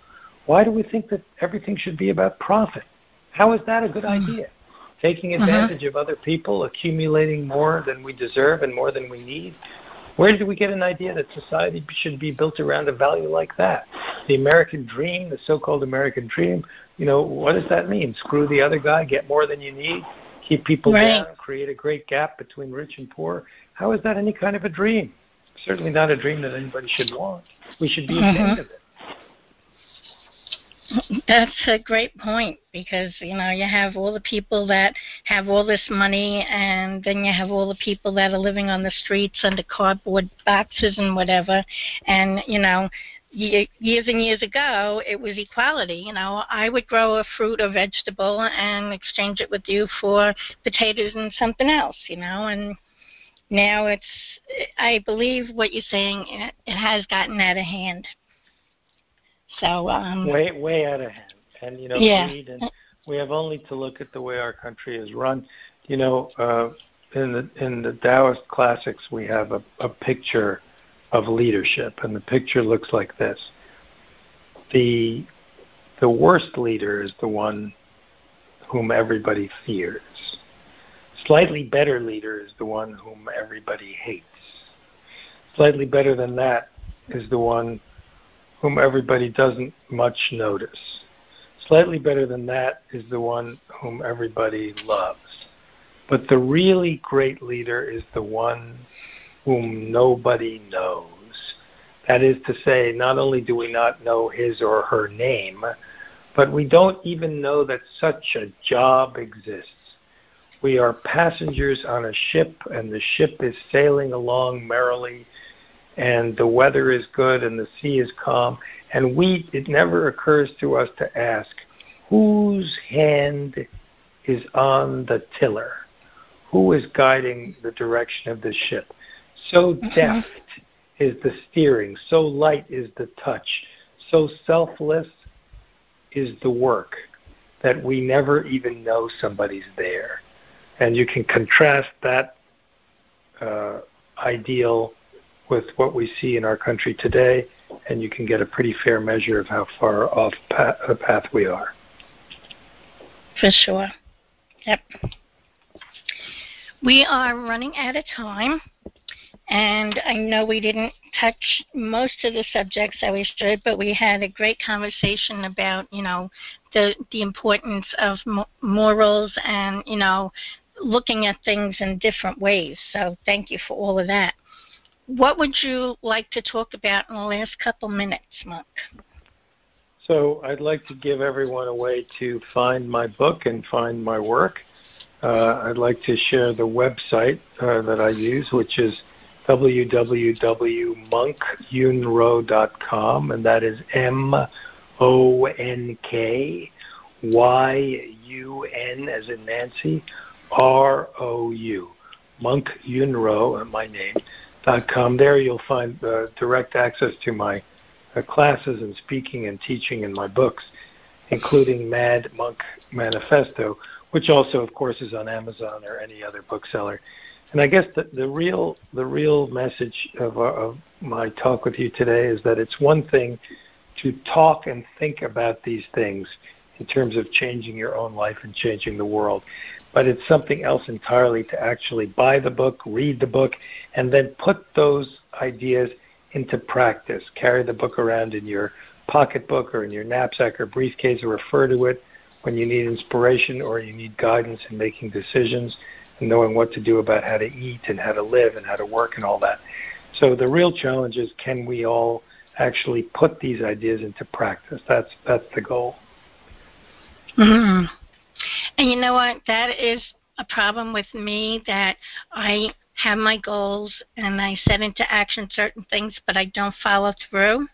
Speaker 3: Why do we think that everything should be about profit? How is that a good hmm. idea? Taking mm-hmm. advantage uh-huh. of other people, accumulating more than we deserve and more than we need, where did we get an idea that society should be built around a value like that? The American dream, the so-called American dream, you know, what does that mean? Screw the other guy, get more than you need, keep people
Speaker 2: right.
Speaker 3: down, create a great gap between rich and poor. How is that any kind of a dream? Certainly not a dream that anybody should want. We should be ashamed mm-hmm. of it.
Speaker 2: That's a great point because you know you have all the people that have all this money, and then you have all the people that are living on the streets under cardboard boxes and whatever. And you know, years and years ago, it was equality. You know, I would grow a fruit or vegetable and exchange it with you for potatoes and something else. You know, and now it's I believe what you're saying. It, it has gotten out of hand. So um,
Speaker 3: way way out of hand, and you know,
Speaker 2: yeah.
Speaker 3: and we have only to look at the way our country is run. You know, uh, in the in the Taoist classics, we have a, a picture of leadership, and the picture looks like this: the the worst leader is the one whom everybody fears. Slightly better leader is the one whom everybody hates. Slightly better than that is the one whom everybody doesn't much notice. Slightly better than that is the one whom everybody loves. But the really great leader is the one whom nobody knows. That is to say, not only do we not know his or her name, but we don't even know that such a job exists. We are passengers on a ship, and the ship is sailing along merrily and the weather is good and the sea is calm and we it never occurs to us to ask whose hand is on the tiller? Who is guiding the direction of the ship? So mm-hmm. deft is the steering so light is the touch so selfless is the work that we never even know somebody's there. And you can contrast that uh, ideal with what we see in our country today, and you can get a pretty fair measure of how far off path, the path we are.
Speaker 2: For sure. Yep. We are running out of time, and I know we didn't touch most of the subjects that we should, but we had a great conversation about, you know, the the importance of morals and, you know, looking at things in different ways. So thank you for all of that what would you like to talk about in the last couple minutes, Monk?
Speaker 3: So I'd like to give everyone a way to find my book and find my work. Uh, I'd like to share the website uh, that I use, which is www.monkyunrou.com, and that is M O N K Y U N as in Nancy R O U. Monk Yun Rou, my name, There you'll find uh, direct access to my uh, classes and speaking and teaching in my books, including Mad Monk Manifesto, which also, of course, is on Amazon or any other bookseller. And I guess the, the real the real message of, uh, of my talk with you today is that it's one thing to talk and think about these things in terms of changing your own life and changing the world but it's something else entirely to actually buy the book, read the book, and then put those ideas into practice. Carry the book around in your pocketbook or in your knapsack or briefcase or refer to it when you need inspiration or you need guidance in making decisions and knowing what to do about how to eat and how to live and how to work and all that. So the real challenge is can we all actually put these ideas into practice? That's that's the goal.
Speaker 2: Mm-hmm. And you know what? That is a problem with me that I have my goals and I set into action certain things, but I don't follow through.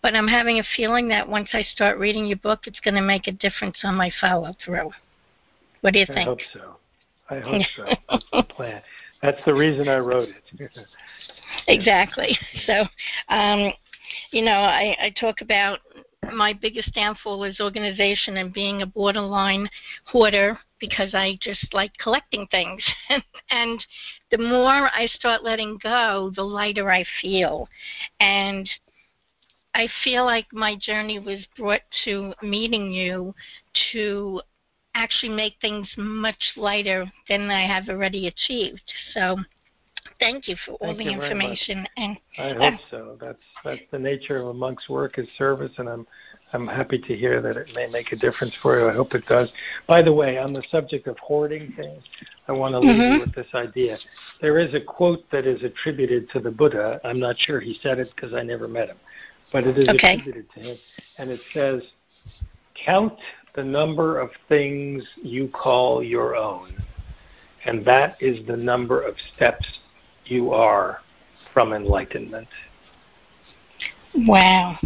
Speaker 2: But I'm having a feeling that once I start reading your book, it's going to make a difference on my follow through. What do you think? I
Speaker 3: hope so. I hope so. That's the plan. That's the reason I wrote it. <laughs>
Speaker 2: exactly. So, um, you know, I, I talk about my biggest downfall is organization and being a borderline hoarder because I just like collecting things. <laughs> and the more I start letting go, the lighter I feel. And I feel like my journey was brought to meeting you to actually make things much lighter than I have already achieved. So thank you for all
Speaker 3: thank
Speaker 2: the information. And
Speaker 3: I hope uh, so. That's that's the nature of a monk's work is service, and I'm I'm happy to hear that it may make a difference for you. I hope it does. By the way, on the subject of hoarding things, I want to leave mm-hmm. you with this idea. There is a quote that is attributed to the Buddha. I'm not sure he said it because I never met him, but it is
Speaker 2: okay.
Speaker 3: attributed to him, and it says, "Count the number of things you call your own, and that is the number of steps you are from enlightenment."
Speaker 2: Wow.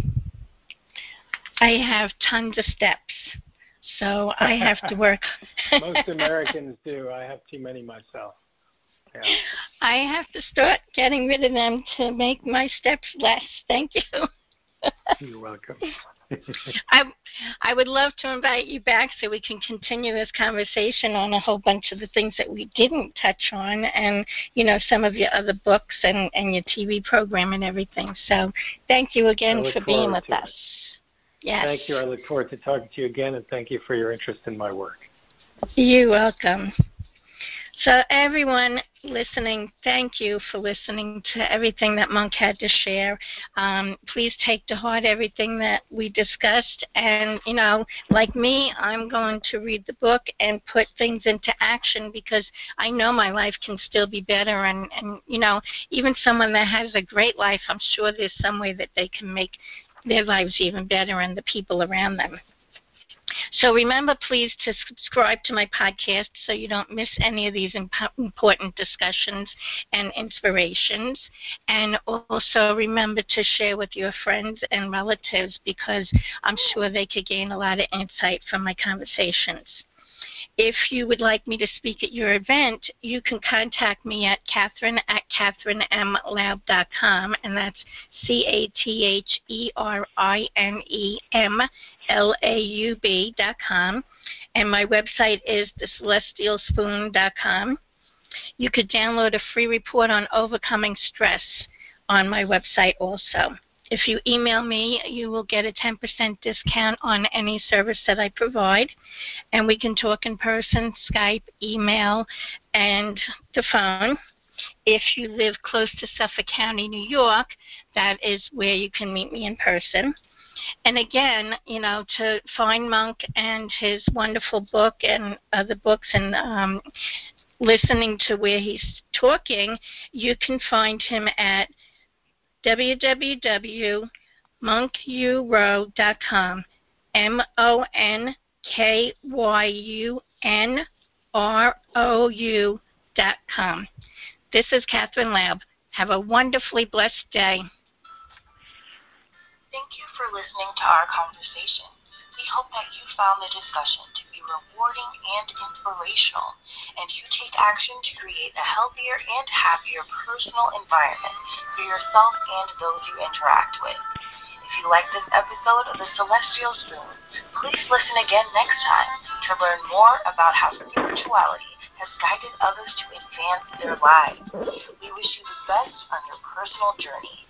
Speaker 2: I have tons of steps. So I have to work. <laughs>
Speaker 3: Most Americans do. I have too many myself. Yeah.
Speaker 2: I have to start getting rid of them to make my steps less. Thank you.
Speaker 3: You're welcome.
Speaker 2: I I would love to invite you back so we can continue this conversation on a whole bunch of the things that we didn't touch on and you know some of your other books and and your TV program and everything. So thank you again for being with us.
Speaker 3: It.
Speaker 2: Yes.
Speaker 3: Thank you. I look forward to talking to you again and thank you for your interest in my work.
Speaker 2: You're welcome. So, everyone listening, thank you for listening to everything that Monk had to share. Um, please take to heart everything that we discussed. And, you know, like me, I'm going to read the book and put things into action because I know my life can still be better. And, and you know, even someone that has a great life, I'm sure there's some way that they can make their lives even better and the people around them. So remember, please, to subscribe to my podcast so you don't miss any of these important discussions and inspirations. And also remember to share with your friends and relatives because I'm sure they could gain a lot of insight from my conversations. If you would like me to speak at your event, you can contact me at Catherine at CatherineMLaub.com, and that's C A T H E R I N E M L A U B.com. And my website is thecelestialspoon.com. You could download a free report on overcoming stress on my website also. If you email me, you will get a 10% discount on any service that I provide. And we can talk in person, Skype, email, and the phone. If you live close to Suffolk County, New York, that is where you can meet me in person. And again, you know, to find Monk and his wonderful book and other books and um, listening to where he's talking, you can find him at www.monkyunrou.com. M O N K Y U N R O U dot com. This is Catherine Laub. Have a wonderfully blessed day.
Speaker 1: Thank you for listening to our conversation. We hope that you found the discussion to be rewarding and inspirational, and you take action to create a healthier and happier personal environment for yourself and those you interact with. If you like this episode of The Celestial Spoon, please listen again next time to learn more about how spirituality has guided others to advance their lives. We wish you the best on your personal journey.